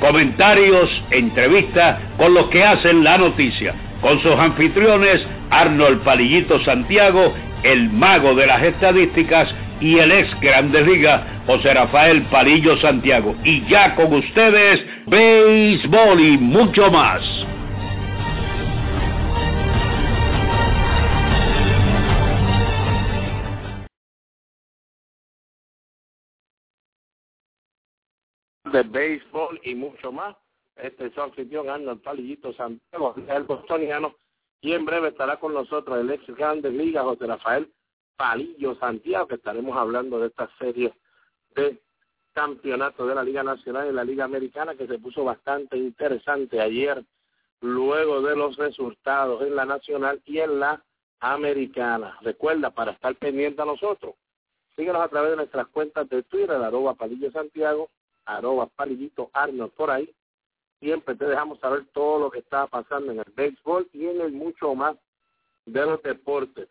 Comentarios, entrevistas con los que hacen la noticia, con sus anfitriones Arnold Palillito Santiago el mago de las estadísticas y el ex Grandes Ligas, José Rafael Palillo Santiago. Y ya con ustedes, béisbol y mucho más. De béisbol y mucho más. Este es su anfitrión Arnold Palillito Santiago, el bostoniano y en breve estará con nosotros el ex Grandes Ligas, José Rafael Palillo Santiago, que estaremos hablando de esta serie de campeonato de la Liga Nacional y la Liga Americana, que se puso bastante interesante ayer, luego de los resultados en la Nacional y en la Americana. Recuerda, para estar pendiente a nosotros, síguenos a través de nuestras cuentas de Twitter, arroba Palillo Santiago, arroba Palillito Arnold por ahí, siempre te dejamos saber todo lo que está pasando en el béisbol y en el mucho más de los deportes.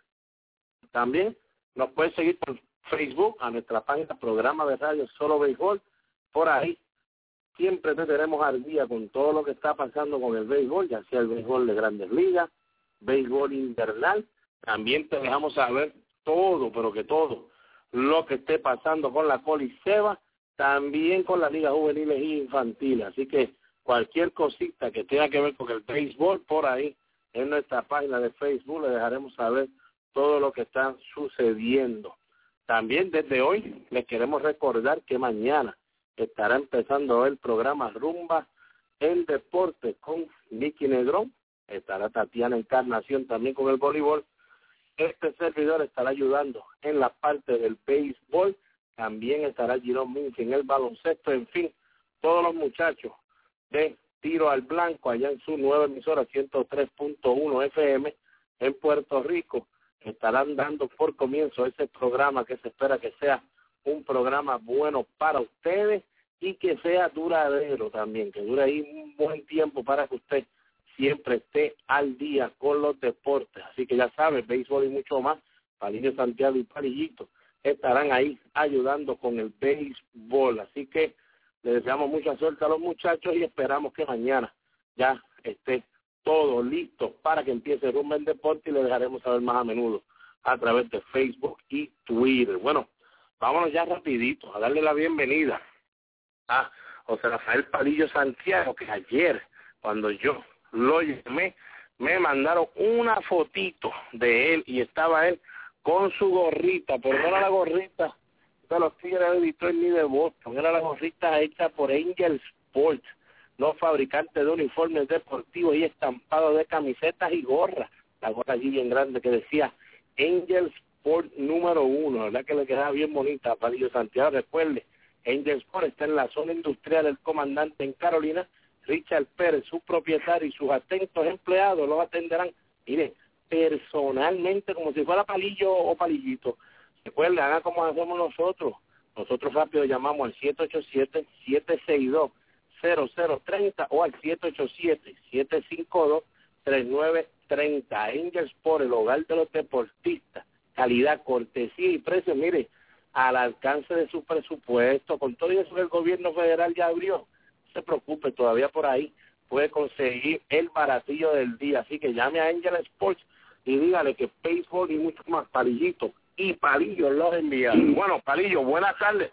También nos puedes seguir por Facebook, a nuestra página programa de radio Solo Béisbol. Por ahí siempre te tenemos al día con todo lo que está pasando con el béisbol, ya sea el béisbol de grandes ligas, béisbol invernal. También te dejamos saber todo, pero que todo, lo que esté pasando con la Coliseba, también con las ligas juveniles e infantiles. Así que cualquier cosita que tenga que ver con el béisbol por ahí en nuestra página de Facebook le dejaremos saber todo lo que está sucediendo. También desde hoy les queremos recordar que mañana estará empezando el programa Rumba en Deporte con Nicky Negrón, estará Tatiana Encarnación también con el voleibol. Este servidor estará ayudando en la parte del béisbol, también estará Girón Minch en el baloncesto, en fin, todos los muchachos de Tiro al Blanco, allá en su nueva emisora 103.1 FM en Puerto Rico. Estarán dando por comienzo ese programa que se espera que sea un programa bueno para ustedes y que sea duradero también, que dure ahí un buen tiempo para que usted siempre esté al día con los deportes. Así que ya saben, béisbol y mucho más, Palillo Santiago y Palillito estarán ahí ayudando con el béisbol. Así que le deseamos mucha suerte a los muchachos y esperamos que mañana ya esté todo listo para que empiece Rumba en Deporte y le dejaremos saber más a menudo a través de Facebook y Twitter. Bueno, vámonos ya rapidito a darle la bienvenida a José Rafael Palillo Santiago, que ayer cuando yo lo llamé, me mandaron una fotito de él y estaba él con su gorrita, pero no era la gorrita de los Tigres de Detroit ni de Boston. Era la gorrita hecha por Angel Sport, los fabricantes de uniformes deportivos y estampados de camisetas y gorras. La gorra allí bien grande que decía Angel Sport número uno, ¿verdad? Que le quedaba bien bonita a Padillo Santiago. Recuerde, Angel Sport está en la zona industrial del comandante en Carolina. Richard Pérez, su propietario y sus atentos empleados los atenderán, mire, personalmente, como si fuera palillo o palillito Recuerden, hagan como hacemos nosotros. Nosotros rápido llamamos al 787-762-0030 o al 787-752-3930. Angels por el hogar de los deportistas. Calidad, cortesía y precio, mire, al alcance de su presupuesto. Con todo eso que el gobierno federal ya abrió, se preocupe, todavía por ahí puede conseguir el baratillo del día. Así que llame a Angel Sports y dígale que béisbol y mucho más, palillito, y Palillo los envía. Bueno, Palillo, buenas tardes.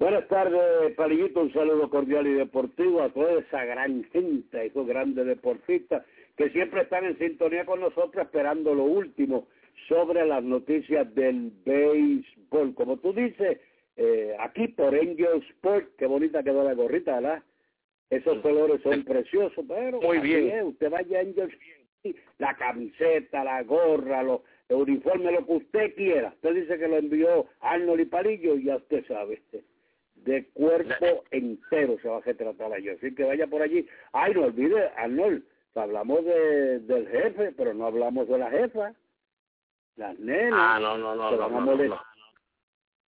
Buenas tardes, Palillito. Un saludo cordial y deportivo a toda esa gran gente, esos grandes deportistas que siempre están en sintonía con nosotros esperando lo último sobre las noticias del béisbol. Como tú dices, eh, aquí por Angel Sport, qué bonita quedó la gorrita, ¿verdad? Esos colores son preciosos, pero Muy bien. usted vaya a Angel Sport, la camiseta, la gorra, los el uniforme, lo que usted quiera. Usted dice que lo envió Arnold y Palillo y ya usted sabe. de cuerpo entero se va a retratar allí. Así que vaya por allí. Ay, no olvide, Arnold, hablamos de, del jefe, pero no hablamos de la jefa. Las nenas. Ah, no, no, no. no, no, no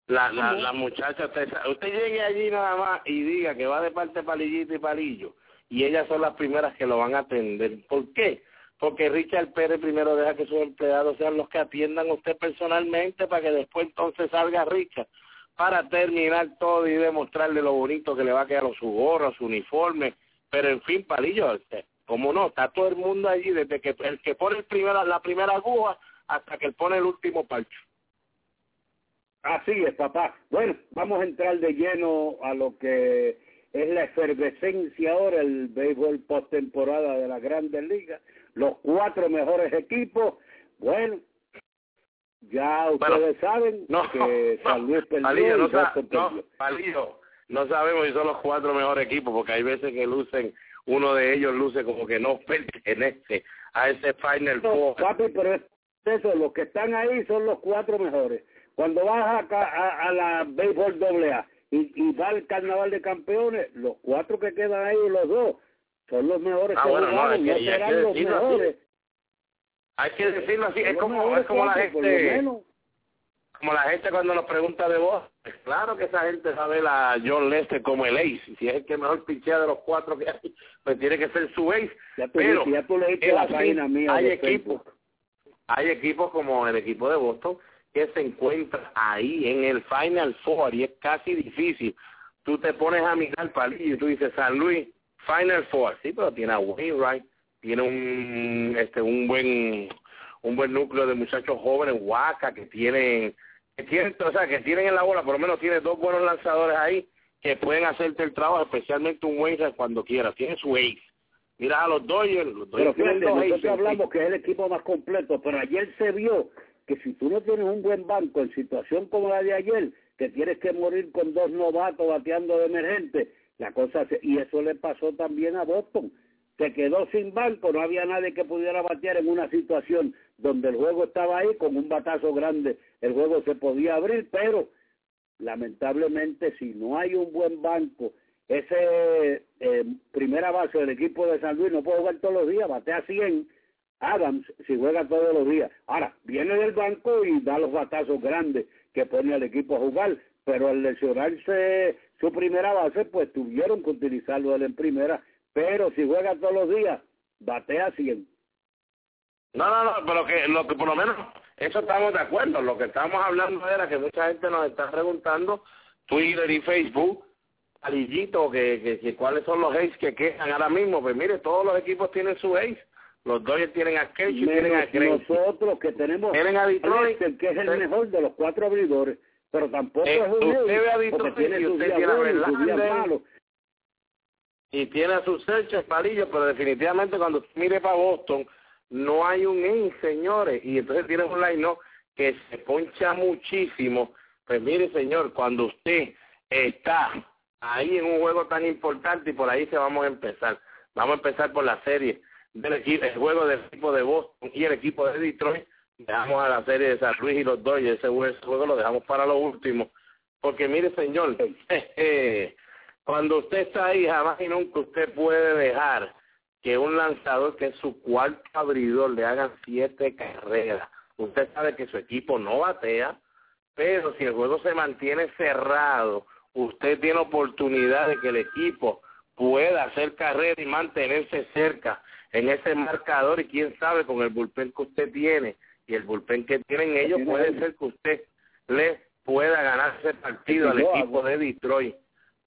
la, la, la muchacha, usted, usted llegue allí nada más y diga que va de parte palillito y palillo, y ellas son las primeras que lo van a atender. ¿Por qué? Porque Richard Pérez primero deja que sus empleados sean los que atiendan a usted personalmente para que después entonces salga rica para terminar todo y demostrarle lo bonito que le va a quedar su gorro, su uniforme, pero en fin, palillo, este, como no, está todo el mundo allí desde que el que pone la primera aguja hasta que él pone el último parcho. Así es, papá. Bueno, vamos a entrar de lleno a lo que es la efervescencia ahora, el béisbol postemporada de la Grandes Ligas. Los cuatro mejores equipos. Bueno, ya ustedes saben que San Luis perdió no, no, no sabemos si son los cuatro mejores equipos, porque hay veces que lucen, uno de ellos luce como que no pertenece a ese Final Four. Papi, pero eso, los que están ahí son los cuatro mejores cuando vas a, a, la béisbol doble A y, y va al carnaval de campeones, los cuatro que quedan ahí, los dos, son los mejores ah, que bueno, no, no serán los mejores. Hay que decirlo así, es como, es como la gente, como la gente cuando nos pregunta de vos, claro que esa gente sabe la John Lester como el ace, si es el que mejor pinchea de los cuatro que hay, pues tiene que ser su ace, ya pero ya tú leíste la página mía hay equipos, hay equipos como el equipo de Boston, que se encuentra ahí en el Final Four y es casi difícil. Tú te pones a mirar palillo y tú dices San Luis, Final Four, sí, pero tiene a Wainwright, tiene un este un buen un buen núcleo de muchachos jóvenes, Waka, que tienen que tienen, o sea, que tienen en la bola, por lo menos tiene dos buenos lanzadores ahí que pueden hacerte el trabajo, especialmente un Wainwright cuando quiera, tiene su ace. Mira a los Dodgers, los Dodgers pero fíjate, nosotros hablamos que es el equipo más completo, pero ayer se vio que si tú no tienes un buen banco en situación como la de ayer, que tienes que morir con dos novatos bateando de emergente, la cosa y eso le pasó también a Boston. Se quedó sin banco, no había nadie que pudiera batear en una situación donde el juego estaba ahí con un batazo grande, el juego se podía abrir, pero lamentablemente si no hay un buen banco, ese eh, primera base del equipo de San Luis no puede jugar todos los días, batea 100 Adams si juega todos los días. Ahora, viene del banco y da los batazos grandes que pone al equipo a jugar, pero al lesionarse su primera base, pues tuvieron que utilizarlo él en primera, pero si juega todos los días, batea 100. No, no, no, pero que lo que por lo menos, eso estamos de acuerdo. Lo que estamos hablando era que mucha gente nos está preguntando, Twitter y Facebook, alillito, que, que, que cuáles son los ace que quedan ahora mismo. Pues mire, todos los equipos tienen su ace los Dodgers tienen a Kershaw tienen a. Nosotros que tenemos tienen a Detroit, que es el mejor de los cuatro abridores, pero tampoco eh, es un usted Detroit tiene y usted tiene a Verlander y tiene a sus Sergio Palillo, pero definitivamente cuando mire para Boston no hay un in, señores, y entonces tiene un line que se poncha muchísimo. Pues mire, señor, cuando usted está ahí en un juego tan importante y por ahí se vamos a empezar. Vamos a empezar por la serie del equipo, el juego del equipo de Boston y el equipo de Detroit, dejamos a la serie de San Luis y los Dodgers, ese juego lo dejamos para lo último, porque mire señor, cuando usted está ahí jamás y nunca usted puede dejar que un lanzador que es su cuarto abridor le hagan siete carreras. Usted sabe que su equipo no batea, pero si el juego se mantiene cerrado, usted tiene oportunidad de que el equipo pueda hacer carrera y mantenerse cerca en ese marcador y quién sabe con el bullpen que usted tiene y el bullpen que tienen ellos puede ser que usted le pueda ganar ese partido al equipo de Detroit.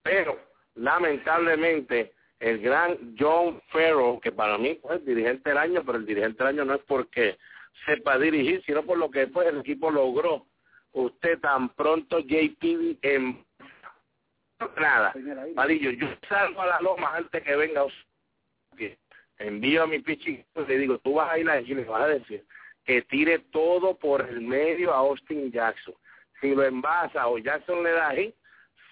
Pero lamentablemente el gran John Farrell, que para mí fue el dirigente del año, pero el dirigente del año no es porque sepa dirigir, sino por lo que después el equipo logró. Usted tan pronto JP en nada, Malillo, yo salgo a la loma antes que venga usted. Envío a mi pitching le digo, tú vas a ir a decir, le vas a decir que tire todo por el medio a Austin Jackson. Si lo envasa o Jackson le da ahí,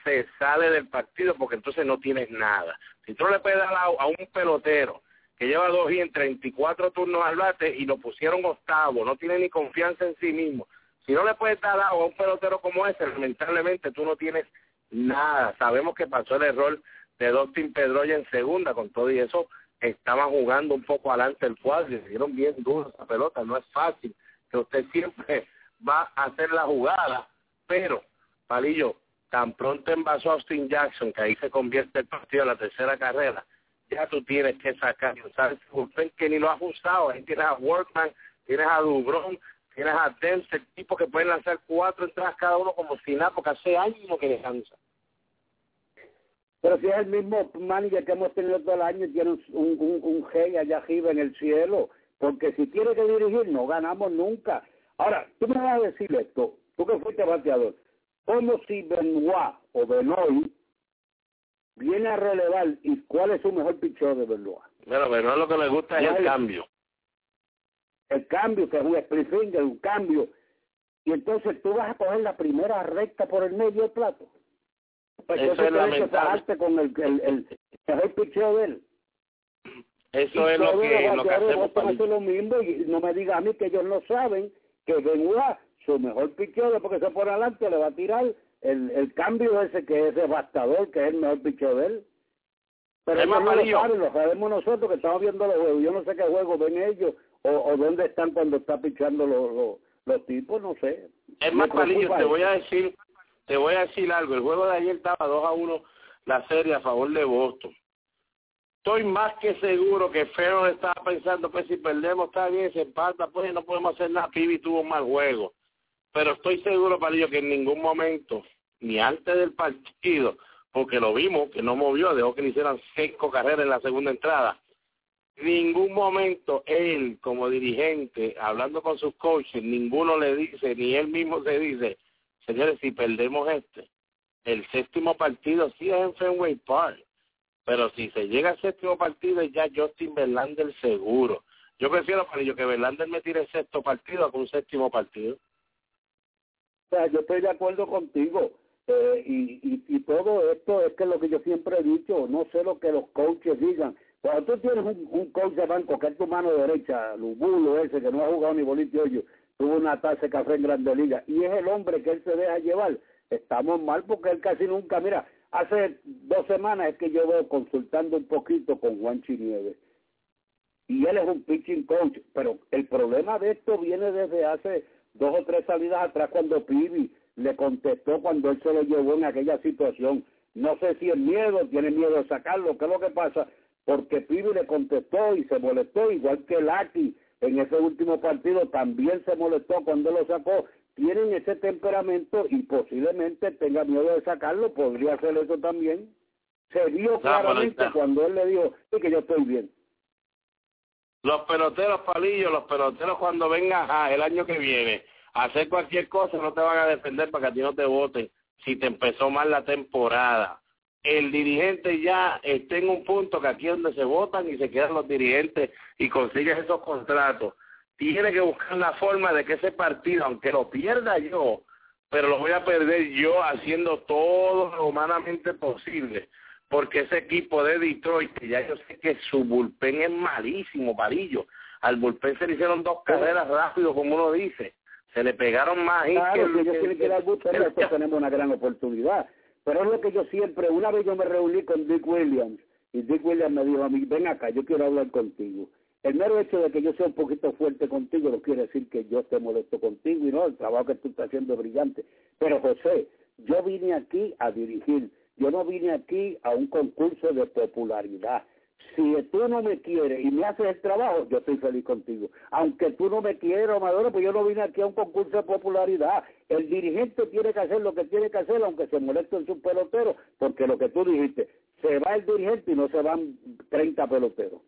se sale del partido porque entonces no tienes nada. Si tú le puedes dar a, un pelotero que lleva dos y en 34 turnos al bate y lo pusieron octavo, no tiene ni confianza en sí mismo. Si no le puedes dar a un pelotero como ese, lamentablemente tú no tienes nada. Sabemos que pasó el error de Dustin Pedroya en segunda, con todo y eso estaban jugando un poco adelante el cuadro y se dieron bien duro esa pelota, no es fácil, que usted siempre va a hacer la jugada, pero, Palillo, tan pronto envasó a Austin Jackson, que ahí se convierte el partido en la tercera carrera, ya tú tienes que sacar, ¿sabes? Usted que ni lo ha usado, ahí tienes a Workman, tienes a Dubron, tienes a Dempsey, tipo que pueden lanzar cuatro entradas cada uno como si nada, porque hace años que descansa. Pero si es el mismo manager que hemos tenido todo el año, tiene un, un, un G allá arriba en el cielo, porque si tiene que dirigir no ganamos nunca. Ahora, tú me vas a decir esto, tú que fuiste bateador, como si Benoit o Benoit viene a relevar y cuál es su mejor pichón de Benoit. Bueno, Benoit lo que le gusta es el, cambio. El cambio, que es un split finger, un cambio. Y entonces tú vas a coger la primera recta por el medio del plato. Pues eso es lamentable. con el, el, el, mejor picheo de él. Eso es lo que, lo que hacemos. lo mismo y no me diga a mí que ellos no saben que Benoit su mejor picheo porque se pone adelante le va a tirar el, el cambio ese que es devastador, que es el mejor picheo de él. Pero no lo saben, lo sabemos nosotros que estamos viendo los juegos. Yo no sé qué juegos ven ellos o, o dónde están cuando está pichando los, los, los tipos, no sé. Es más, Palillo, te voy a decir te voy a decir algo. El juego de ayer estaba 2 a 1 la serie a favor de Boston. Estoy más que seguro que Ferro estaba pensando, pues si perdemos está bien, se empata, pues no podemos hacer nada. Pibi tuvo un mal juego pero estoy seguro, Palillo, que en ningún momento, ni antes del partido, porque lo vimos, que no movió, dejó que le hicieran cinco carreras en la segunda entrada, ningún momento él, como dirigente, hablando con sus coaches, ninguno le dice, ni él mismo se dice, señores, si perdemos este, el séptimo partido sí es en Fenway Park, pero si se llega al séptimo partido ya Justin Verlander seguro. Yo prefiero, Palillo, que Verlander me tire el sexto partido con un séptimo partido. O sea, yo estoy de acuerdo contigo. Eh, y, y, y, todo esto es que lo que yo siempre he dicho, no sé lo que los coaches digan. Cuando tú tienes un, un coach de banco que es tu mano derecha, Lubulo ese que no ha jugado ni bolito hoyo, tuvo una taza de café en Grande Liga, y es el hombre que él se deja llevar, estamos mal porque él casi nunca, mira, hace dos semanas es que yo veo consultando un poquito con Juan Chinieves, y él es un pitching coach, pero el problema de esto viene desde hace dos o tres salidas atrás cuando Pibi le contestó cuando él se lo llevó en aquella situación. No sé si es miedo, tiene miedo de sacarlo, ¿qué es lo que pasa? Porque Pibi le contestó y se molestó, igual que Laki en ese último partido también se molestó cuando lo sacó. Tienen ese temperamento y posiblemente tenga miedo de sacarlo, podría hacer eso también. Se vio claramente cuando él le dijo, sí que yo estoy bien. Los peloteros palillos, los peloteros cuando vengan ah, el año que viene a hacer cualquier cosa no te van a defender para que a ti no te voten si te empezó mal la temporada. El dirigente ya está en un punto que aquí es donde se votan y se quedan los dirigentes y consigues esos contratos. Tiene que buscar la forma de que ese partido, aunque lo pierda yo, pero lo voy a perder yo haciendo todo lo humanamente posible porque ese equipo de Detroit, que ya yo sé que su bullpen es malísimo, Parillo. Al bullpen se le hicieron dos carreras rápido, como uno dice. Se le pegaron más. Claro, que, ellos tienen que dar gusto, tenemos una gran oportunidad. Pero es lo que yo siempre, una vez yo me reuní con Dick Williams, y Dick Williams me dijo a mí, ven acá, yo quiero hablar contigo. El mero hecho de que yo sea un poquito fuerte contigo no quiere decir que yo esté molesto contigo y no, el trabajo que tú estás haciendo es brillante. Pero José, yo vine aquí a dirigir yo no vine aquí a un concurso de popularidad. Si tú no me quieres y me haces el trabajo, yo estoy feliz contigo. Aunque tú no me quieras, Amador, pues yo no vine aquí a un concurso de popularidad. El dirigente tiene que hacer lo que tiene que hacer, aunque se moleste en su pelotero, porque lo que tú dijiste, se va el dirigente y no se van 30 peloteros.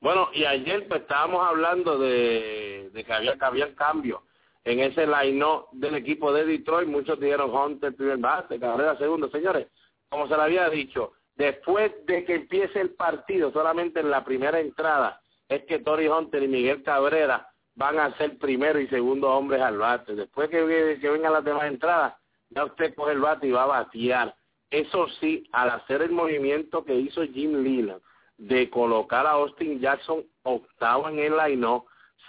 Bueno, y ayer pues, estábamos hablando de, que había, que había cambio en ese line del equipo de Detroit. Muchos dijeron Hunter primer base, Cabrera segundo. Señores, como se le había dicho, después de que empiece el partido, solamente en la primera entrada, es que Tori Hunter y Miguel Cabrera van a ser primero y segundo hombres al bate. Después que, que vengan las demás entradas, ya usted coge el bate y va a batear. Eso sí, al hacer el movimiento que hizo Jim Leland de colocar a Austin Jackson octavo en el line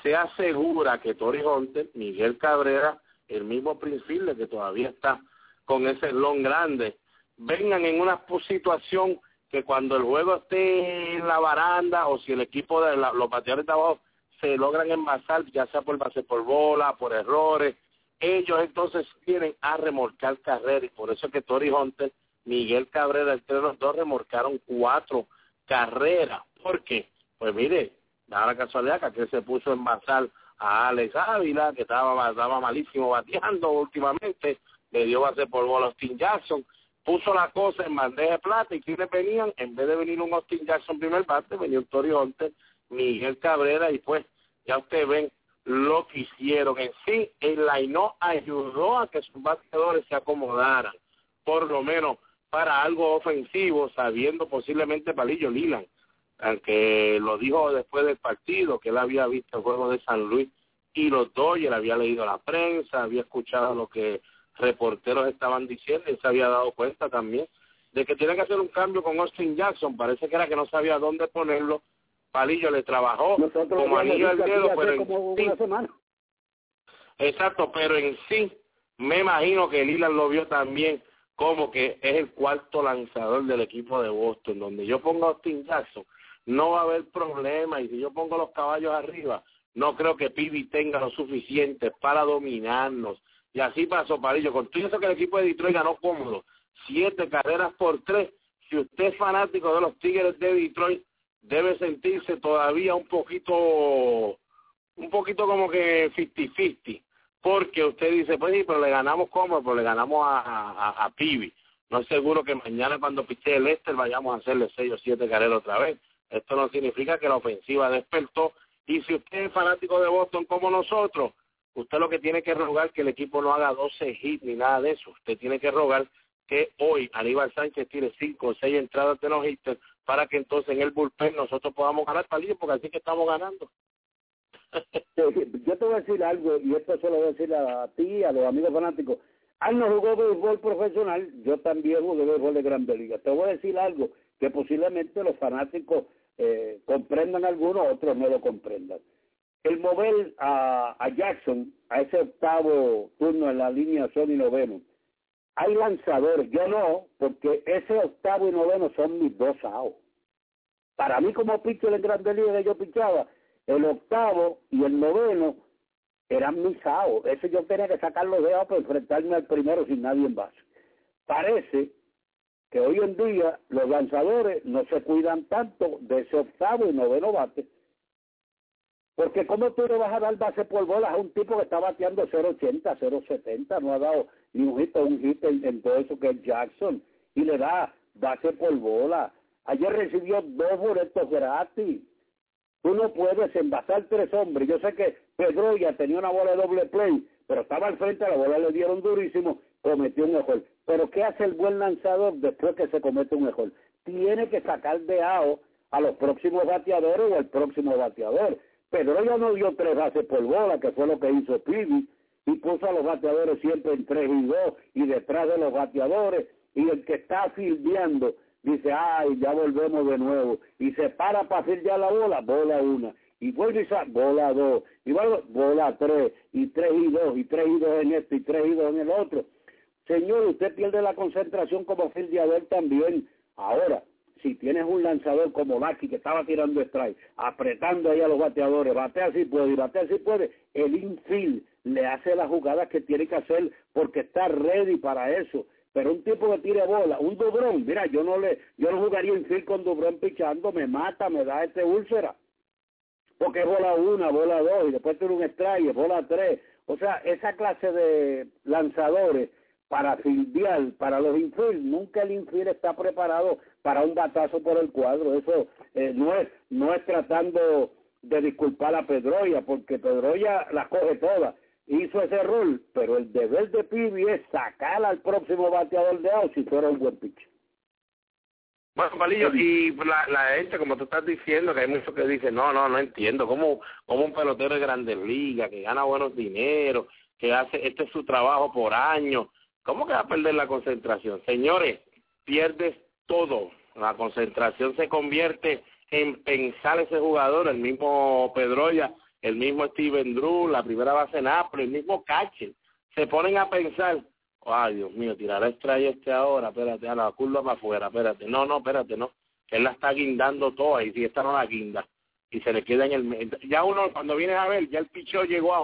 se asegura que Tori Hunter, Miguel Cabrera, el mismo Prince que todavía está con ese long grande, vengan en una situación que cuando el juego esté en la baranda o si el equipo de los bateadores de abajo se logran envasar, ya sea por base por bola, por errores, ellos entonces tienen a remolcar carreras y por eso es que Tori Hunter, Miguel Cabrera, entre los dos remolcaron cuatro carreras. ¿Por qué? Pues mire, da la casualidad que se puso en envasar a Alex Ávila, que estaba, estaba malísimo bateando últimamente, le dio base por bola a Austin Jackson, puso la cosa en bandeja de plata y quienes venían, en vez de venir un Austin Jackson primer bate, venía un Tori Hunter, Miguel Cabrera y pues ya ustedes ven lo que hicieron. En sí, el no ayudó a que sus bateadores se acomodaran, por lo menos para algo ofensivo, sabiendo posiblemente Palillo Lilan, aunque lo dijo después del partido, que él había visto el juego de San Luis y los él había leído la prensa, había escuchado lo que reporteros estaban diciendo y se había dado cuenta también de que tiene que hacer un cambio con Austin Jackson. Parece que era que no sabía dónde ponerlo Palillo le trabajó como anillo al dedo, pero en sí, exacto, pero en sí me imagino que Lilan lo vio también como que es el cuarto lanzador del equipo de Boston, donde yo pongo a Austin Jackson, no va a haber problema, y si yo pongo los caballos arriba, no creo que Pibi tenga lo suficiente para dominarnos. Y así pasó Palillo, con todo eso que el equipo de Detroit ganó cómodo, siete carreras por tres, si usted es fanático de los Tigres de Detroit, debe sentirse todavía un poquito, un poquito como que 50-50, porque usted dice, pues sí, pero le ganamos como, pero le ganamos a, a, a Pibi. No es seguro que mañana cuando piste el Lester vayamos a hacerle 6 o 7 carreras otra vez. Esto no significa que la ofensiva despertó. Y si usted es fanático de Boston como nosotros, usted lo que tiene que rogar que el equipo no haga 12 hits ni nada de eso. Usted tiene que rogar que hoy Aníbal Sánchez tire 5 o 6 entradas de los hitters para que entonces en el bullpen nosotros podamos ganar palillo, porque así que estamos ganando. Yo te voy a decir algo, y esto se lo voy a decir a ti, a los amigos fanáticos. Al no jugó béisbol profesional, yo también jugué béisbol de Grande Liga. Te voy a decir algo que posiblemente los fanáticos eh, comprendan algunos, otros no lo comprendan. El mover a, Jackson, a ese octavo turno en la línea Sony noveno, hay lanzadores, yo no, porque ese octavo y noveno son mis dos AO. Para mí como pitcher en Grande Liga yo pichaba, el octavo y el noveno eran mis AO. Eso yo tenía que sacarlos de AO para enfrentarme al primero sin nadie en base. Parece que hoy en día los lanzadores no se cuidan tanto de ese octavo y noveno bate, porque ¿cómo tú le vas a dar base por bola a un tipo que está bateando 0.80, 0.70? No ha dado ni un hit un hit en, todo eso que es Jackson. Y le da base por bola. Ayer recibió dos boletos gratis. Tú no puedes envasar tres hombres. Yo sé que Pedro ya tenía una bola de doble play, pero estaba al frente, la bola le dieron durísimo, cometió un error. Pero ¿qué hace el buen lanzador después que se comete un error? Tiene que sacar de AO a los próximos bateadores o al próximo bateador Pedro ya no dio tres bases por bola, que fue lo que hizo Pibi, y puso a los bateadores siempre en tres y dos, y detrás de los bateadores, y el que está fildeando dice, ay, ya volvemos de nuevo, y se para para fildear la bola, bola una, y vuelve y bola dos, y vuelve, bola tres, y tres y dos, y tres y dos en este, y tres y dos en el otro. Señor, usted pierde la concentración como fildeador también. Ahora, si tienes un lanzador como Lucky que estaba tirando strike, apretando ahí a los bateadores, batea si puede y batea si puede, el infield le hace las jugadas que tiene que hacer porque está ready para eso. Pero un tipo que tire bola, un Dubrón, mira, yo no le, yo no jugaría infield con Dubrón pichando, me mata, me da este úlcera. Porque es bola una, bola dos, y después tiene un strike, bola tres. O sea, esa clase de lanzadores para fildear, para los infield, nunca el infield está preparado para un batazo por el cuadro. Eso eh, no es no es tratando de disculpar a Pedroya, porque Pedroya la coge toda. Hizo ese rol, pero el deber de Pibi es sacar al próximo bateador de out si fuera un buen pitch. Bueno, Palillo, y la, gente, como tú estás diciendo, que hay muchos que dicen, no, no, no entiendo, ¿cómo, cómo un pelotero de grandes ligas, que gana buenos dineros, que hace, este es su trabajo por año, ¿cómo que va a perder la concentración? Señores, pierdes todo. La concentración se convierte en pensar ese jugador, el mismo Pedroya, el mismo Steven Drew, la primera base Napoli, el mismo Cache. Se ponen a pensar ay Dios mío, tirará strike este ahora, espérate, a la curva para afuera, espérate, no, no, espérate, no, él la está guindando toda y si esta no la guinda y se le queda en el ya uno cuando viene a ver ya el picheo llegó a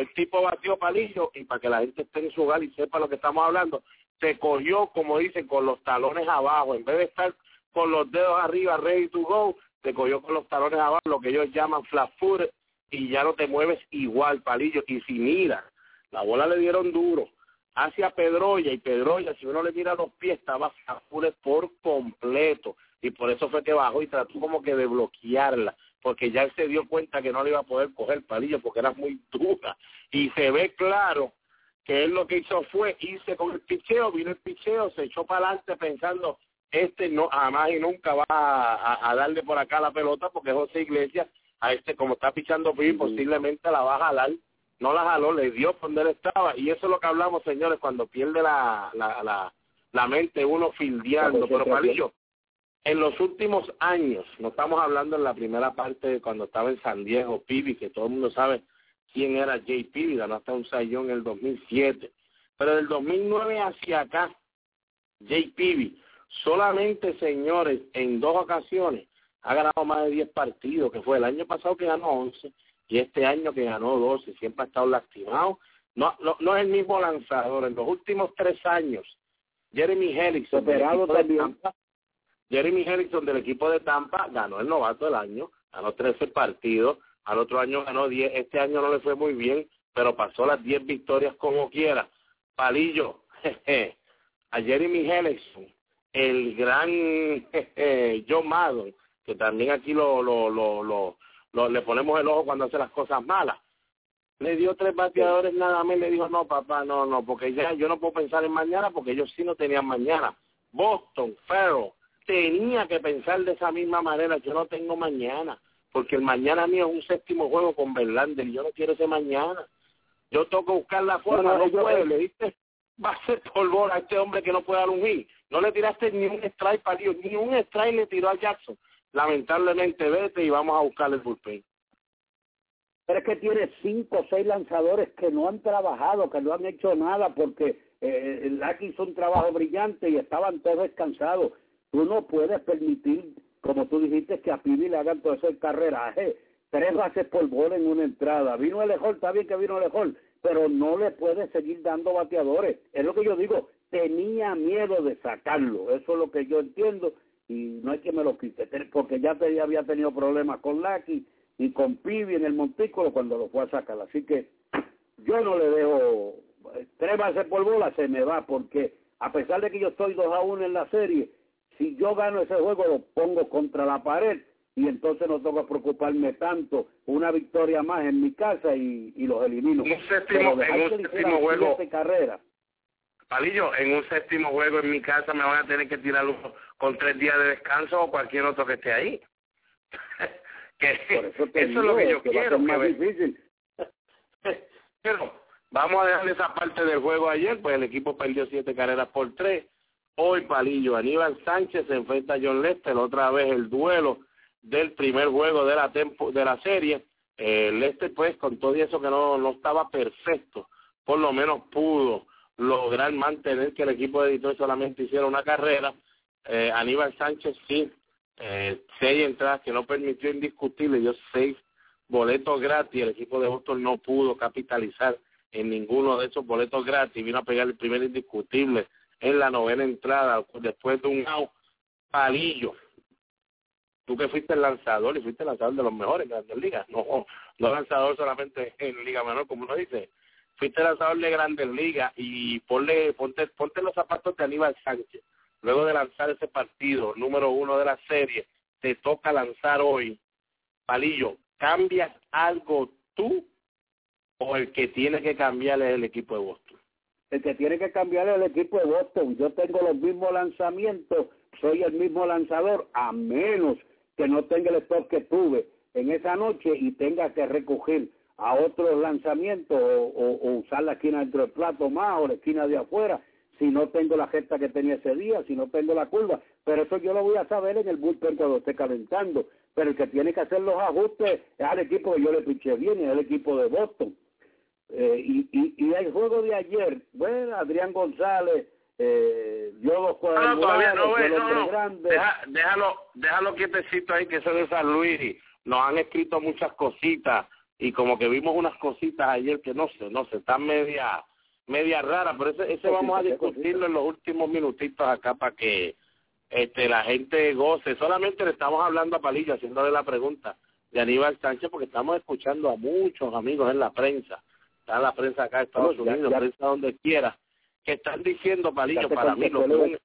el tipo batió palillo y para que la gente esté en su hogar y sepa lo que estamos hablando se cogió como dicen con los talones abajo. En vez de estar con los dedos arriba ready to go te cogió con los talones abajo lo que ellos llaman flat foot y ya no te mueves igual palillo. Y si mira la bola le dieron duro hacia Pedroya y Pedroya si uno le mira los pies estaba flat por completo. Y por eso fue que bajó y trató como que de bloquearla porque ya él se dio cuenta que no le iba a poder coger palillo porque era muy dura. Y se ve claro que él lo que hizo fue irse con el picheo, vino el picheo, se echó para adelante pensando este no jamás y nunca va a, darle por acá la pelota porque José Iglesias a este como está pichando bien posiblemente la va a jalar no la jaló le dio donde él estaba y eso es lo que hablamos señores cuando pierde la la la, la mente uno fildeando pero palillo en los últimos años, no estamos hablando en la primera parte de cuando estaba en San Diego, Pibi, que todo el mundo sabe quién era Jay Pibi, ganó hasta un sayón en el 2007. Pero del 2009 hacia acá, Jay Pibi, solamente, señores, en dos ocasiones, ha ganado más de 10 partidos, que fue el año pasado que ganó 11 y este año que ganó 12, siempre ha estado lastimado. No, no, no es el mismo lanzador. En los últimos tres años, Jeremy Helix, operado también. Jeremy Henderson del equipo de Tampa ganó el novato del año, ganó 13 partidos, al otro año ganó 10, este año no le fue muy bien, pero pasó las 10 victorias como quiera. Palillo, jeje, a Jeremy Henderson, el gran jeje, John Madden, que también aquí lo, lo, lo, lo, le ponemos el ojo cuando hace las cosas malas. Le dio tres bateadores nada más y le dijo, no, papá, no, no, porque ya yo no puedo pensar en mañana porque ellos sí no tenían mañana. Boston, Ferro, tenía que pensar de esa misma manera, yo no tengo mañana, porque el mañana mío es un séptimo juego con Verlander y yo no quiero ese mañana. Yo tengo que buscar la forma, no, puede, le diste va a ser polvor a este hombre que no puede dar un hit. No le tiraste ni un strike para Dios, ni un strike le tiró a Jackson. Lamentablemente vete y vamos a buscarle el bullpen. Pero es que tiene cinco o seis lanzadores que no han trabajado, que no han hecho nada porque eh, el Lucky hizo un trabajo brillante y estaban todos descansados. Tú no puedes permitir, como tú dijiste, que a Pibi le hagan todo ese carreraje. Tres bases por bola en una entrada. Vino el Ejol, está bien que vino el Ejol, pero no le puedes seguir dando bateadores. Es lo que yo digo, tenía miedo de sacarlo. Eso es lo que yo entiendo y no hay que me lo quite, porque ya, te, había tenido problemas con Lucky y con Pibi en el montículo cuando lo fue a sacar. Así que yo no le dejo tres bases por bola, se me va, porque a pesar de que yo estoy 2 a 1 en la serie, si yo gano ese juego lo pongo contra la pared y entonces no tengo que preocuparme tanto una victoria más en mi casa y, y los elimino. Un séptimo, en un séptimo juego. Carrera. Palillo, en un séptimo juego en mi casa me van a tener que tirar con tres días de descanso o cualquier otro que esté ahí. que eso, es lo que yo quiero. más difícil. Pero vamos a dejar esa parte del juego ayer, pues el equipo perdió siete carreras por tres Hoy, Palillo, Aníbal Sánchez se enfrenta a John Lester, otra vez el duelo del primer juego de la tempo, de la serie. Eh, Lester, pues, con todo eso que no, no estaba perfecto, por lo menos pudo lograr mantener que el equipo de Detroit solamente hiciera una carrera. Eh, Aníbal Sánchez sí, eh, seis entradas que no permitió indiscutible, dio seis boletos gratis. El equipo de Boston no pudo capitalizar en ninguno de esos boletos gratis. Vino a pegar el primer indiscutible en la novena entrada, después de un out, palillo. Tú que fuiste el lanzador y fuiste el lanzador de los mejores en Grandes Ligas, no, no lanzador solamente en Liga Menor, como uno dice. Fuiste lanzador de Grandes Ligas y ponle, ponte, ponte los zapatos de Aníbal Sánchez. Luego de lanzar ese partido, número uno de la serie, te toca lanzar hoy. Palillo, ¿cambias algo tú o el que tiene que cambiar es el equipo de Boston? el que tiene que cambiar el equipo de Boston. Yo tengo los mismos lanzamientos, soy el mismo lanzador, a menos que no tenga el stop que tuve en esa noche y tenga que recoger a otros lanzamientos o, usar la esquina dentro del plato más o la esquina de afuera, si no tengo la gesta que tenía ese día, si no tengo la curva. Pero eso yo lo voy a saber en el bullpen cuando esté calentando. Pero el que tiene que hacer los ajustes es al equipo que yo le piché bien, es el equipo de Boston. Eh, y, y, y, el juego de ayer, bueno, Adrián González eh, dio dos ah, no, todavía no, no, no. déjalo, déjalo quietecito ahí que eso de San Luis. Nos han escrito muchas cositas y como que vimos unas cositas ayer que no sé, no sé, están media media rara, pero ese, ese vamos a discutirlo en los últimos minutitos acá para que este la gente goce. Solamente le estamos hablando a Palillo, haciéndole la pregunta de Aníbal Sánchez, porque estamos escuchando a muchos amigos en la prensa, está en la prensa acá de Estados Unidos, prensa donde quiera, que están diciendo, Palillo, para mí lo que, es un,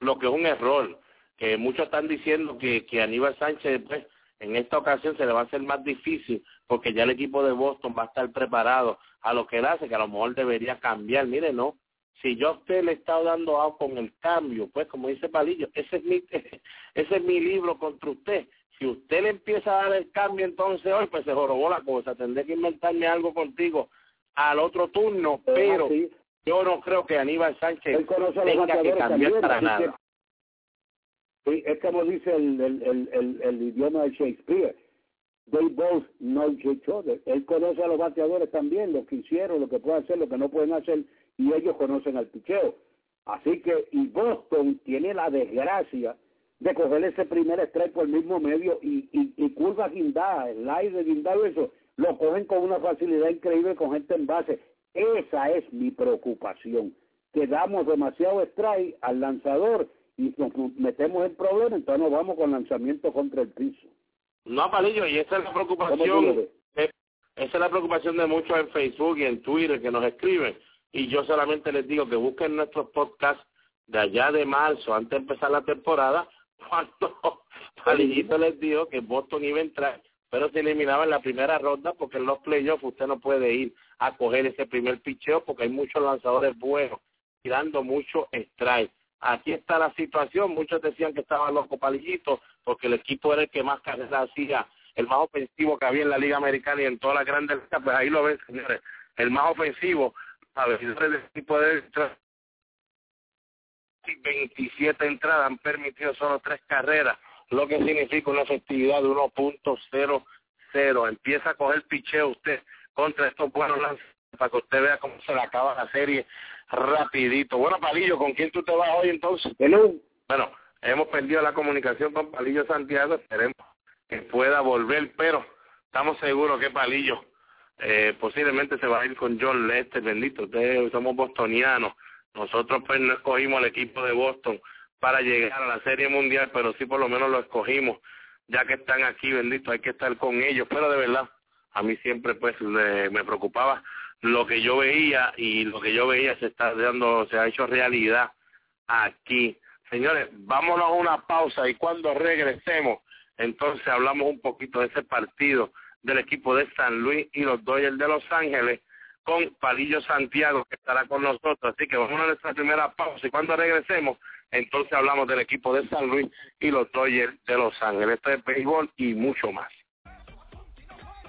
lo que es un error, que muchos están diciendo que, que Aníbal Sánchez, pues, en esta ocasión se le va a hacer más difícil porque ya el equipo de Boston va a estar preparado a lo que él hace, que a lo mejor debería cambiar. Mire, no, si yo a usted le he estado dando algo con el cambio, pues como dice Palillo, ese es mi, ese es mi libro contra usted. Si usted le empieza a dar el cambio entonces hoy, pues se jorobó la cosa. Tendré que inventarme algo contigo al otro turno, pero yo no creo que Aníbal Sánchez tenga que cambiar para nada. Sí, es como dice el, el, el, el, idioma de Shakespeare. They both know each other. Él conoce a los bateadores también, lo que hicieron, lo que pueden hacer, lo que no pueden hacer, y ellos conocen al picheo. Así que, y Boston tiene la desgracia de coger ese primer strike por el mismo medio y, y, y curva guindada, el aire guindado, eso, lo cogen con una facilidad increíble con gente en base. Esa es mi preocupación, que damos demasiado strike al lanzador y nos metemos en problemas, entonces nos vamos con lanzamiento contra el piso. No, Palillo, y esa es la preocupación, esa es la preocupación de muchos en Facebook y en Twitter que nos escriben, y yo solamente les digo que busquen nuestros podcasts de allá de marzo, antes de empezar la temporada, cuando Palillito les dijo que Boston iba a entrar, pero se eliminaba en la primera ronda porque en los playoffs usted no puede ir a coger ese primer picheo porque hay muchos lanzadores buenos tirando mucho strike aquí está la situación. Muchos decían que estaba loco Palillito porque el equipo era el que más carreras hacía, el más ofensivo que había en la Liga Americana y en todas las grandes ligas. Pues ahí lo ven, señores. El más ofensivo, a ver, el equipo de 27 entradas han permitido solo tres carreras, lo que significa una efectividad de 1.00. Empieza a coger picheo usted contra estos buenos lances para que usted vea cómo se le acaba la serie rapidito. Bueno, Palillo, ¿con quién tú te vas hoy entonces? Bueno, hemos perdido la comunicación con Palillo Santiago, esperemos que pueda volver, pero estamos seguros que Palillo eh, posiblemente se va a ir con John Lester, bendito, ustedes somos bostonianos, nosotros pues no escogimos al equipo de Boston para llegar a la Serie Mundial, pero sí por lo menos lo escogimos, ya que están aquí, bendito, hay que estar con ellos, pero de verdad, a mí siempre pues me preocupaba lo que yo veía y lo que yo veía se está dando, se ha hecho realidad aquí. Señores, vámonos a una pausa y cuando regresemos, entonces hablamos un poquito de ese partido del equipo de San Luis y los Dodgers de Los Ángeles con Palillo Santiago que estará con nosotros. Así que vamos a nuestra primera pausa y cuando regresemos, entonces hablamos del equipo de San Luis y los Dodgers de Los Ángeles. Esto es béisbol y mucho más.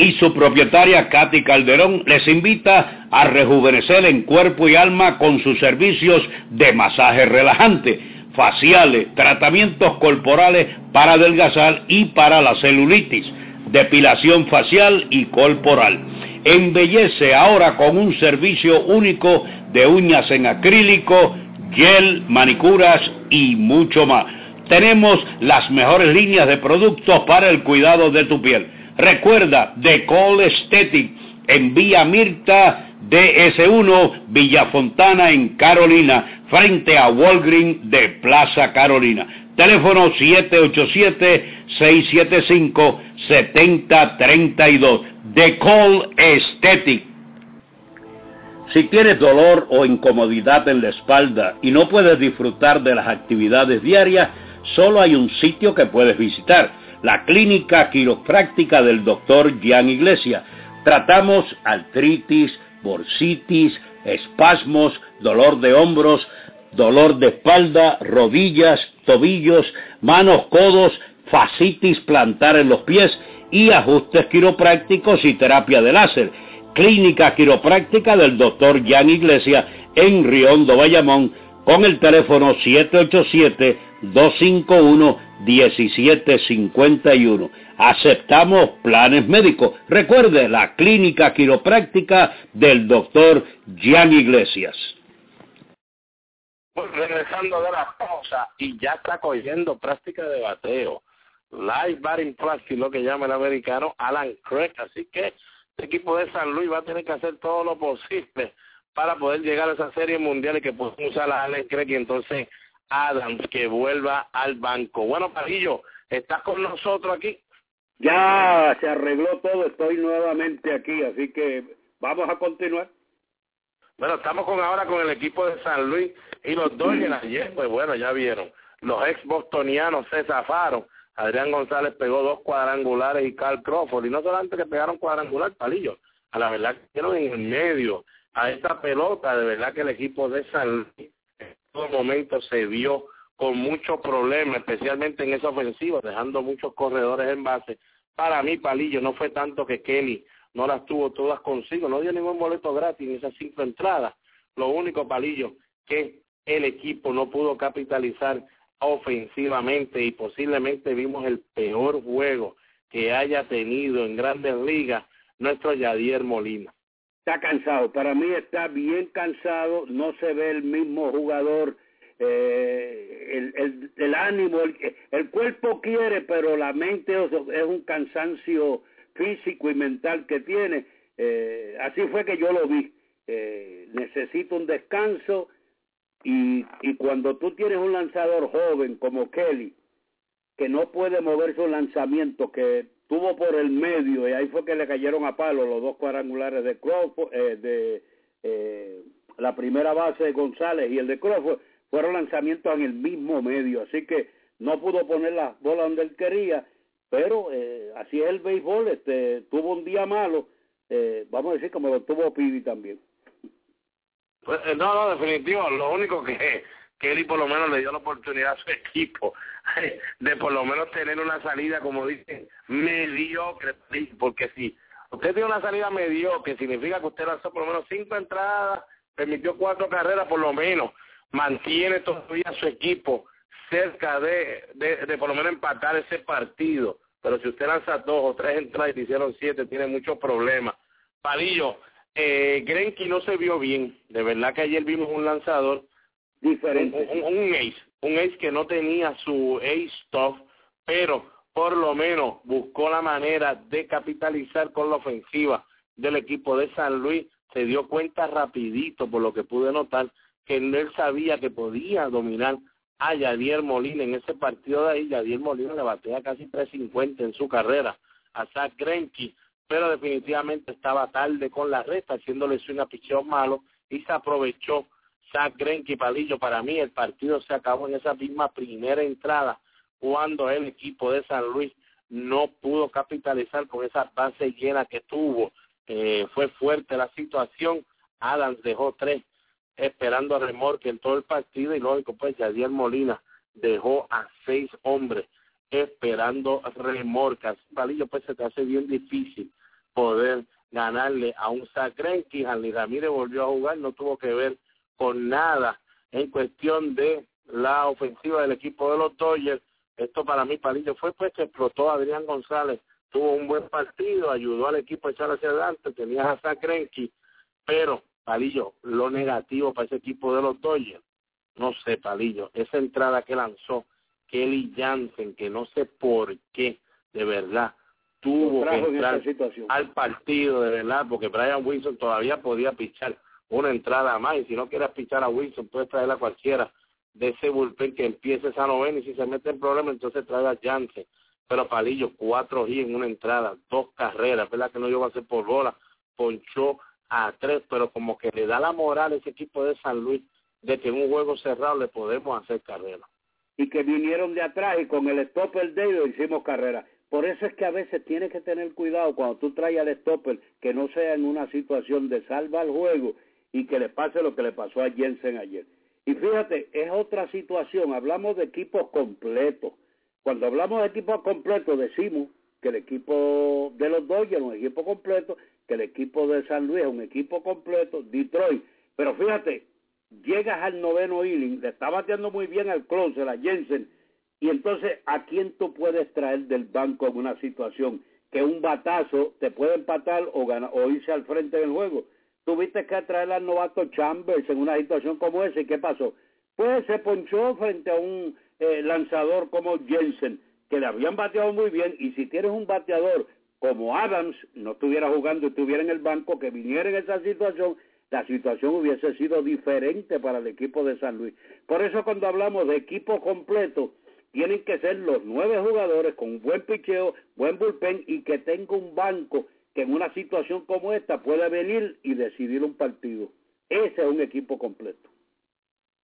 y su propietaria Katy Calderón les invita a rejuvenecer en cuerpo y alma con sus servicios de masaje relajante, faciales, tratamientos corporales para adelgazar y para la celulitis, depilación facial y corporal. Embellece ahora con un servicio único de uñas en acrílico, gel, manicuras y mucho más. Tenemos las mejores líneas de productos para el cuidado de tu piel. Recuerda, The Call Aesthetic en Vía Mirta DS1 Villa Fontana en Carolina, frente a Walgreen de Plaza Carolina. Teléfono 787-675-7032. The Call Aesthetic. Si tienes dolor o incomodidad en la espalda y no puedes disfrutar de las actividades diarias, solo hay un sitio que puedes visitar, la clínica quiropráctica del doctor Gian Iglesia. Tratamos artritis, bursitis, espasmos, dolor de hombros, dolor de espalda, rodillas, tobillos, manos, codos, fascitis plantar en los pies y ajustes quiroprácticos y terapia de láser. Clínica Quiropráctica del Dr. Jan Iglesia en Riondo, Bayamón, con el teléfono 787-251-1751. Aceptamos planes médicos. Recuerde la Clínica Quiropráctica del Dr. Jan Iglesias. Pues regresando de la pausa y ya está cogiendo práctica de bateo. Live batting practice, lo que llama el americano Alan Craig. Así que el equipo de San Luis va a tener que hacer todo lo posible para poder llegar a esa serie mundial y que puedan usar a Alan Craig y entonces Adams que vuelva al banco. Bueno, Parillo, ¿estás con nosotros aquí? Ya se arregló todo, estoy nuevamente aquí, así que vamos a continuar. Bueno, estamos con ahora con el equipo de San Luis y los Dodgers ayer, pues bueno, ya vieron, los ex bostonianos se zafaron Adrián González pegó dos cuadrangulares y Carl Crawford. Y no solamente que pegaron cuadrangular, palillo, a la verdad que dieron en el medio a esta pelota. De verdad que el equipo de San Luis todo momento se vio con muchos problemas, especialmente en esa ofensiva, dejando muchos corredores en base. Para mí, Palillo, no fue tanto que Kelly no las tuvo todas consigo, no dio ningún boleto gratis en esas cinco entradas. Lo único, Palillo, que el equipo no pudo capitalizar ofensivamente y posiblemente vimos el peor juego que haya tenido en grandes ligas nuestro Yadier Molina. Está cansado, para mí está bien cansado, no se ve el mismo jugador, eh, el, el, el, ánimo, el, el, cuerpo quiere, pero la mente es un cansancio físico y mental que tiene. Eh, así fue que yo lo vi. Eh, necesito un descanso y, y cuando tú tienes un lanzador joven como Kelly, que no puede mover su lanzamiento, que tuvo por el medio, y ahí fue que le cayeron a palo los dos cuadrangulares de Crawford, eh, de eh, la primera base de González y el de Crawford, fueron lanzamientos en el mismo medio, así que no pudo poner la bola donde él quería, pero eh, así es el béisbol, este, tuvo un día malo, eh, vamos a decir como lo tuvo Pibi también. Pues, eh, no, no, definitivo. Lo único que Kelly por lo menos le dio la oportunidad a su equipo de por lo menos tener una salida, como dicen, mediocre. Porque si usted tiene una salida mediocre, significa que usted lanzó por lo menos cinco entradas, permitió cuatro carreras, por lo menos mantiene todavía su equipo cerca de, de, de por lo menos empatar ese partido. Pero si usted lanza dos o tres entradas y te hicieron siete, tiene muchos problemas. Palillo, eh, Grenky no se vio bien. De verdad que ayer vimos un lanzador diferente. Un, un, ace, un ace que no tenía su ace stuff, pero por lo menos buscó la manera de capitalizar con la ofensiva del equipo de San Luis. Se dio cuenta rapidito, por lo que pude notar, que él sabía que podía dominar a Yadier Molina en ese partido de ahí. Yadier Molina le batea casi 350 en su carrera a Zach Greinke pero definitivamente estaba tarde con la resta, haciéndole una picheo malo y se aprovechó Zach Greinke Palillo. Para mí el partido se acabó en esa misma primera entrada cuando el equipo de San Luis no pudo capitalizar con esa base llena que tuvo. Eh, fue fuerte la situación. Adams dejó tres esperando remorque en todo el partido y lógico pues Yadier Molina dejó a seis hombres esperando remorcas. Palillo pues se te hace bien difícil poder ganarle a un Sacrenki. Hanley Ramírez volvió a jugar, no tuvo que ver con nada en cuestión de la ofensiva del equipo de los Dodgers. Esto para mí, Palillo, fue pues que explotó Adrián González. Tuvo un buen partido, ayudó al equipo a echar hacia adelante, tenía a Sacrenki, pero, Palillo, lo negativo para ese equipo de los Dodgers, no sé, Palillo, esa entrada que lanzó Kelly Jansen, que no sé por qué, de verdad, tuvo que entrar al partido, de verdad, porque Brian Wilson todavía podía pichar una entrada más, y si no quieres pichar a Wilson, puedes traer a cualquiera de ese bullpen que empiece esa novena, y si se mete en problema, entonces trae a Jansen. Pero Palillo, cuatro y en una entrada, dos carreras, ¿verdad? Que no yo a hacer por bola, ponchó a tres, pero como que le da la moral a ese equipo de San Luis de que en un juego cerrado le podemos hacer carrera. Y que vinieron de atrás y con el stopper de ellos hicimos carrera. Por eso es que a veces tienes que tener cuidado cuando tú traes al stopper que no sea en una situación de salva al juego y que le pase lo que le pasó a Jensen ayer. Y fíjate, es otra situación, hablamos de equipos completos. Cuando hablamos de equipos completos decimos que el equipo de los Dodgers es un equipo completo, que el equipo de San Luis es un equipo completo, Detroit. Pero fíjate, llegas al noveno inning, le está bateando muy bien al closer, a Jensen, y entonces, ¿a quién tú puedes traer del banco en una situación que un batazo te puede empatar o, o irse al frente del juego? Tuviste que traer al novato Chambers en una situación como esa, ¿y qué pasó? Pues se ponchó frente a un eh, lanzador como Jensen, que le habían bateado muy bien, y si tienes un bateador como Adams, no estuviera jugando y estuviera en el banco, que viniera en esa situación, la situación hubiese sido diferente para el equipo de San Luis. Por eso cuando hablamos de equipo completo, tienen que ser los nueve jugadores con buen picheo, buen bullpen y que tenga un banco que en una situación como esta pueda venir y decidir un partido. Ese es un equipo completo.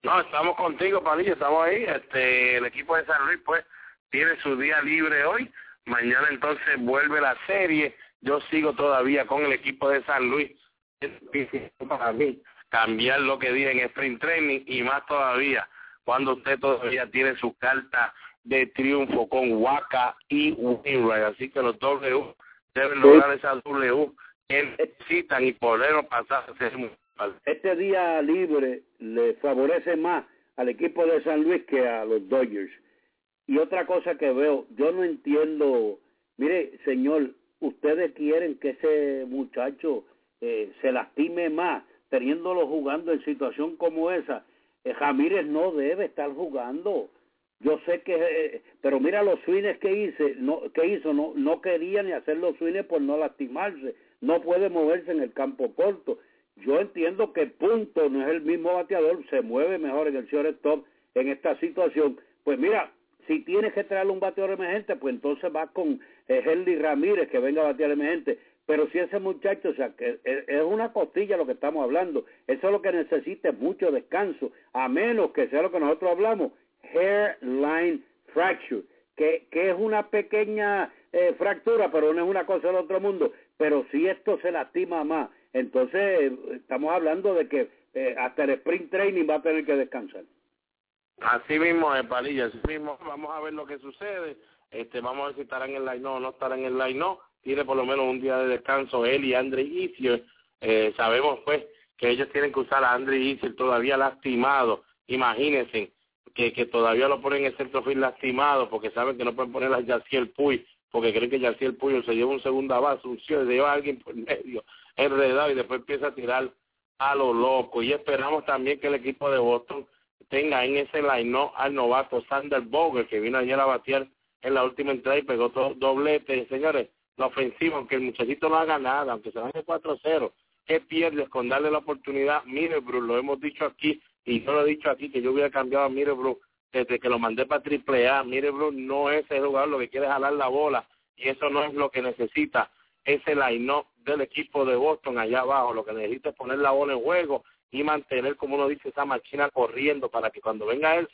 No, estamos contigo, Padilla, estamos ahí. Este, el equipo de San Luis, pues, tiene su día libre hoy. Mañana entonces vuelve la serie. Yo sigo todavía con el equipo de San Luis. Es difícil para mí cambiar lo que dije en Sprint Training y más todavía cuando usted todavía tiene su carta de triunfo con Waka y Winray. Así que los W deben lograr esa W que necesitan y poder pasar Este día libre le favorece más al equipo de San Luis que a los Dodgers. Y otra cosa que veo, yo no entiendo, mire, señor, ustedes quieren que ese muchacho eh, se lastime más teniéndolo jugando en situación como esa eh, Jamírez no debe estar jugando. Yo sé que, eh, pero mira los swings que hice, no, que hizo, no, no quería ni hacer los swings por no lastimarse, no puede moverse en el campo corto. Yo entiendo que punto no es el mismo bateador, se mueve mejor en el shortstop en esta situación. Pues mira, si tienes que traerle un bateador emergente, pues entonces va con eh, Ramírez que venga a batear emergente. Pero si ese muchacho, o sea, que es una costilla lo que estamos hablando, eso es lo que necesita mucho descanso, a menos que sea lo que nosotros hablamos, hairline fracture, que, que es una pequeña eh, fractura, pero no es una cosa del otro mundo. Pero si esto se lastima más, entonces estamos hablando de que eh, hasta el sprint training va a tener que descansar. Así mismo es, Palilla, así mismo vamos a ver lo que sucede. Este, vamos a ver si estará en el line no, no estará en el line no tiene por lo menos un día de descanso él y Andre Isier. Eh, sabemos pues que ellos tienen que usar a Andre Isier todavía lastimado. Imagínense que, que todavía lo ponen en el centrofield lastimado porque saben que no pueden poner a Yaciel Puy porque creen que Yaciel Puy se lleva un segunda base, un se lleva a alguien por medio enredado y después empieza a tirar a lo loco. Y esperamos también que el equipo de Boston tenga en ese line al novato Sander Boger que vino ayer a batear en la última entrada y pegó dos dobletes. Señores, la ofensiva, aunque el muchachito no haga nada, aunque se vaya 4-0, ¿qué pierdes con darle la oportunidad? Mire, Bruce, lo hemos dicho aquí, y yo lo he dicho aquí, que yo hubiera cambiado a Mire, Bruce, desde que lo mandé para triple A. Mire, Bruce, no es el jugador lo que quiere jalar la bola, y eso no es lo que necesita ese line del equipo de Boston allá abajo. Lo que necesita es poner la bola en juego y mantener, como uno dice, esa máquina corriendo para que cuando venga el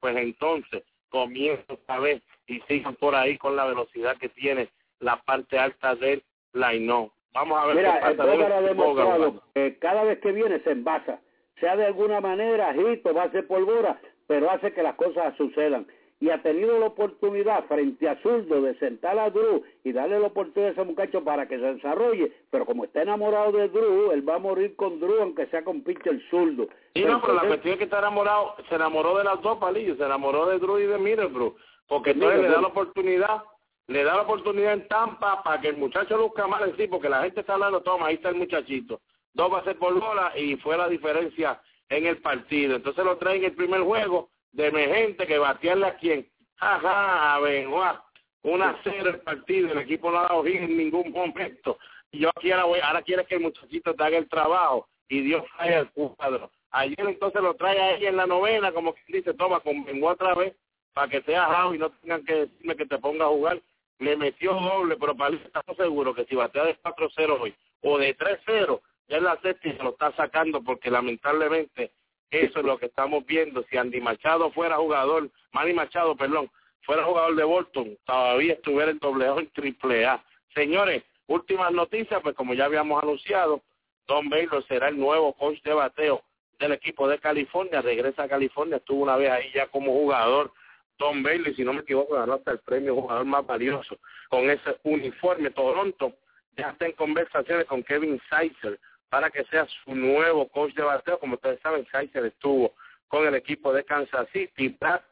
pues entonces comience otra vez y sigan por ahí con la velocidad que tiene la parte alta del line Vamos a ver Mira, qué pasa. El ha demostrado que cada vez que viene se envasa, sea de alguna manera, agito, va a ser polvora, pero hace que las cosas sucedan. y ha tenido la oportunidad frente a Zurdo de sentar a Drew y darle la oportunidad a ese muchacho para que se desarrolle, pero como está enamorado de Drew, él va a morir con Drew aunque sea con pitcher zurdo. Sí, no, pero la cuestión es que está enamorado, se enamoró de las dos palillos, se enamoró de Drew y de Middlebrook, porque entonces le da la oportunidad, le da la oportunidad en Tampa para que el muchacho luzca mal en sí, porque la gente está hablando, toma, ahí está el muchachito, dos va a ser por bola y fue la diferencia en el partido. Entonces lo traen en el primer juego de emergente que batearle a quien, jaja, a Benoit, una cero el partido, el equipo no ha dado en ningún momento. Y yo aquí ahora, voy, ahora quiere que el muchachito te haga el trabajo y Dios falla el cuadro. Ayer entonces lo trae ahí en la novena, como que dice, toma, con Benoit otra vez, para que sea jao y no tengan que decirme que te ponga a jugar. Le metió doble, pero para él estamos seguros que si batea de 4-0 hoy o de 3-0, ya en la se lo está sacando porque lamentablemente eso es lo que estamos viendo. Si Andy Machado fuera jugador, Manny Machado, perdón, fuera jugador de Bolton, todavía estuviera en doble A en triple A. Señores, últimas noticias, pues como ya habíamos anunciado, Don Baylor será el nuevo coach de bateo del equipo de California, regresa a California, estuvo una vez ahí ya como jugador. Don Bailey, si no me equivoco, ganó hasta el premio jugador más valioso con ese uniforme. Toronto ya está en conversaciones con Kevin Seitzer para que sea su nuevo coach de bateo. Como ustedes saben, Kaiser estuvo con el equipo de Kansas City. Brad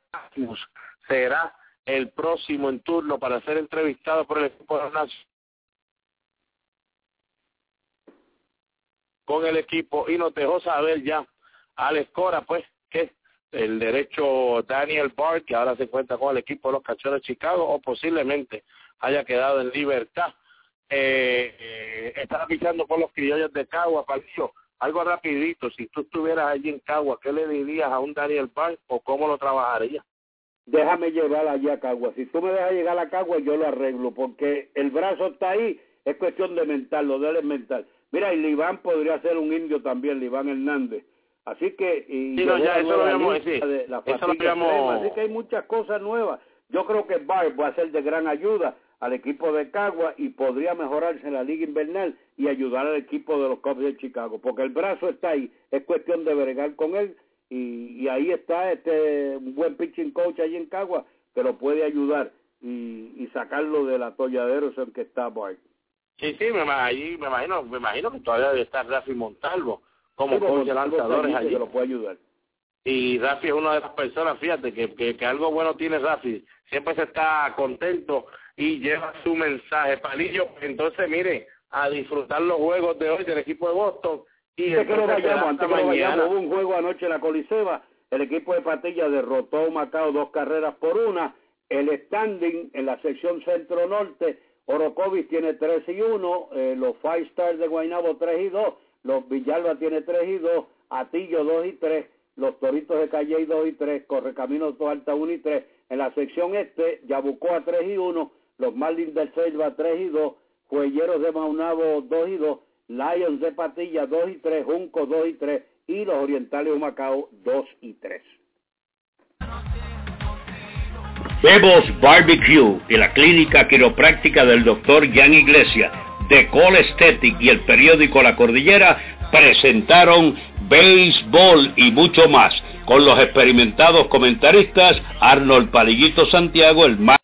será el próximo en turno para ser entrevistado por el equipo de los con el equipo y nos dejó saber ya Alex Cora pues que el derecho Daniel Bart que ahora se cuenta con el equipo de los Cachorros de Chicago o posiblemente haya quedado en libertad eh, eh, estaba pisando por los criollos de Cagua, Palillo. Algo rapidito, si tú estuvieras allí en Cagua, ¿qué le dirías a un Daniel Bank o cómo lo trabajaría? Déjame llevar allí a Cagua. Si tú me dejas llegar a Cagua, yo lo arreglo, porque el brazo está ahí, es cuestión de mental, lo de él es mental. Mira, y Liván podría ser un indio también, Liván Hernández. Así que... Y sí, no, ya, eso lo habíamos decir. eso lo habíamos... Así que hay muchas cosas nuevas. Yo creo que Barb va a ser de gran ayuda al equipo de Cagua y podría mejorarse en la liga invernal y ayudar al equipo de los Cubs de Chicago, porque el brazo está ahí, es cuestión de bregar con él y, ahí está este un buen pitching coach allí en Cagua que lo puede ayudar y, sacarlo del atolladero en que está Bart. Sí, sí, me, allí, me imagino, me imagino que todavía debe estar Rafi Montalvo como coach de lanzadores allí. Que lo puede ayudar. Y Rafi es una de las personas, fíjate, que, que, que algo bueno tiene Rafi, siempre se está contento y lleva su mensaje. Palillo, entonces mire, a disfrutar los juegos de hoy del equipo de Boston. Y antes que lo vayamos, antes que vayamos, hubo un juego anoche en la Coliseba, el equipo de Patilla derrotó a Macao dos carreras por una, el standing en la sección centro-norte, Orocovis tiene 3 y 1, eh, los Five Stars de Guaynabo 3 y 2, los Villalba tiene 3 y 2, Atillo 2 y 3, los Toritos de Calle 2 y 3, Correcaminos Alta 1 y 3, en la sección este, Yabucoa 3 y 1, los Marlins del Selva 3 y 2, Cuelleros de Maunabo 2 y 2, Lions de Patilla 2 y 3, Junco 2 y 3 y los Orientales de Macao 2 y 3. Bebos Barbecue y la clínica quiropráctica del doctor Jan Iglesia, de Call Aesthetic y el periódico La Cordillera presentaron béisbol y mucho más con los experimentados comentaristas Arnold Palillito Santiago, el más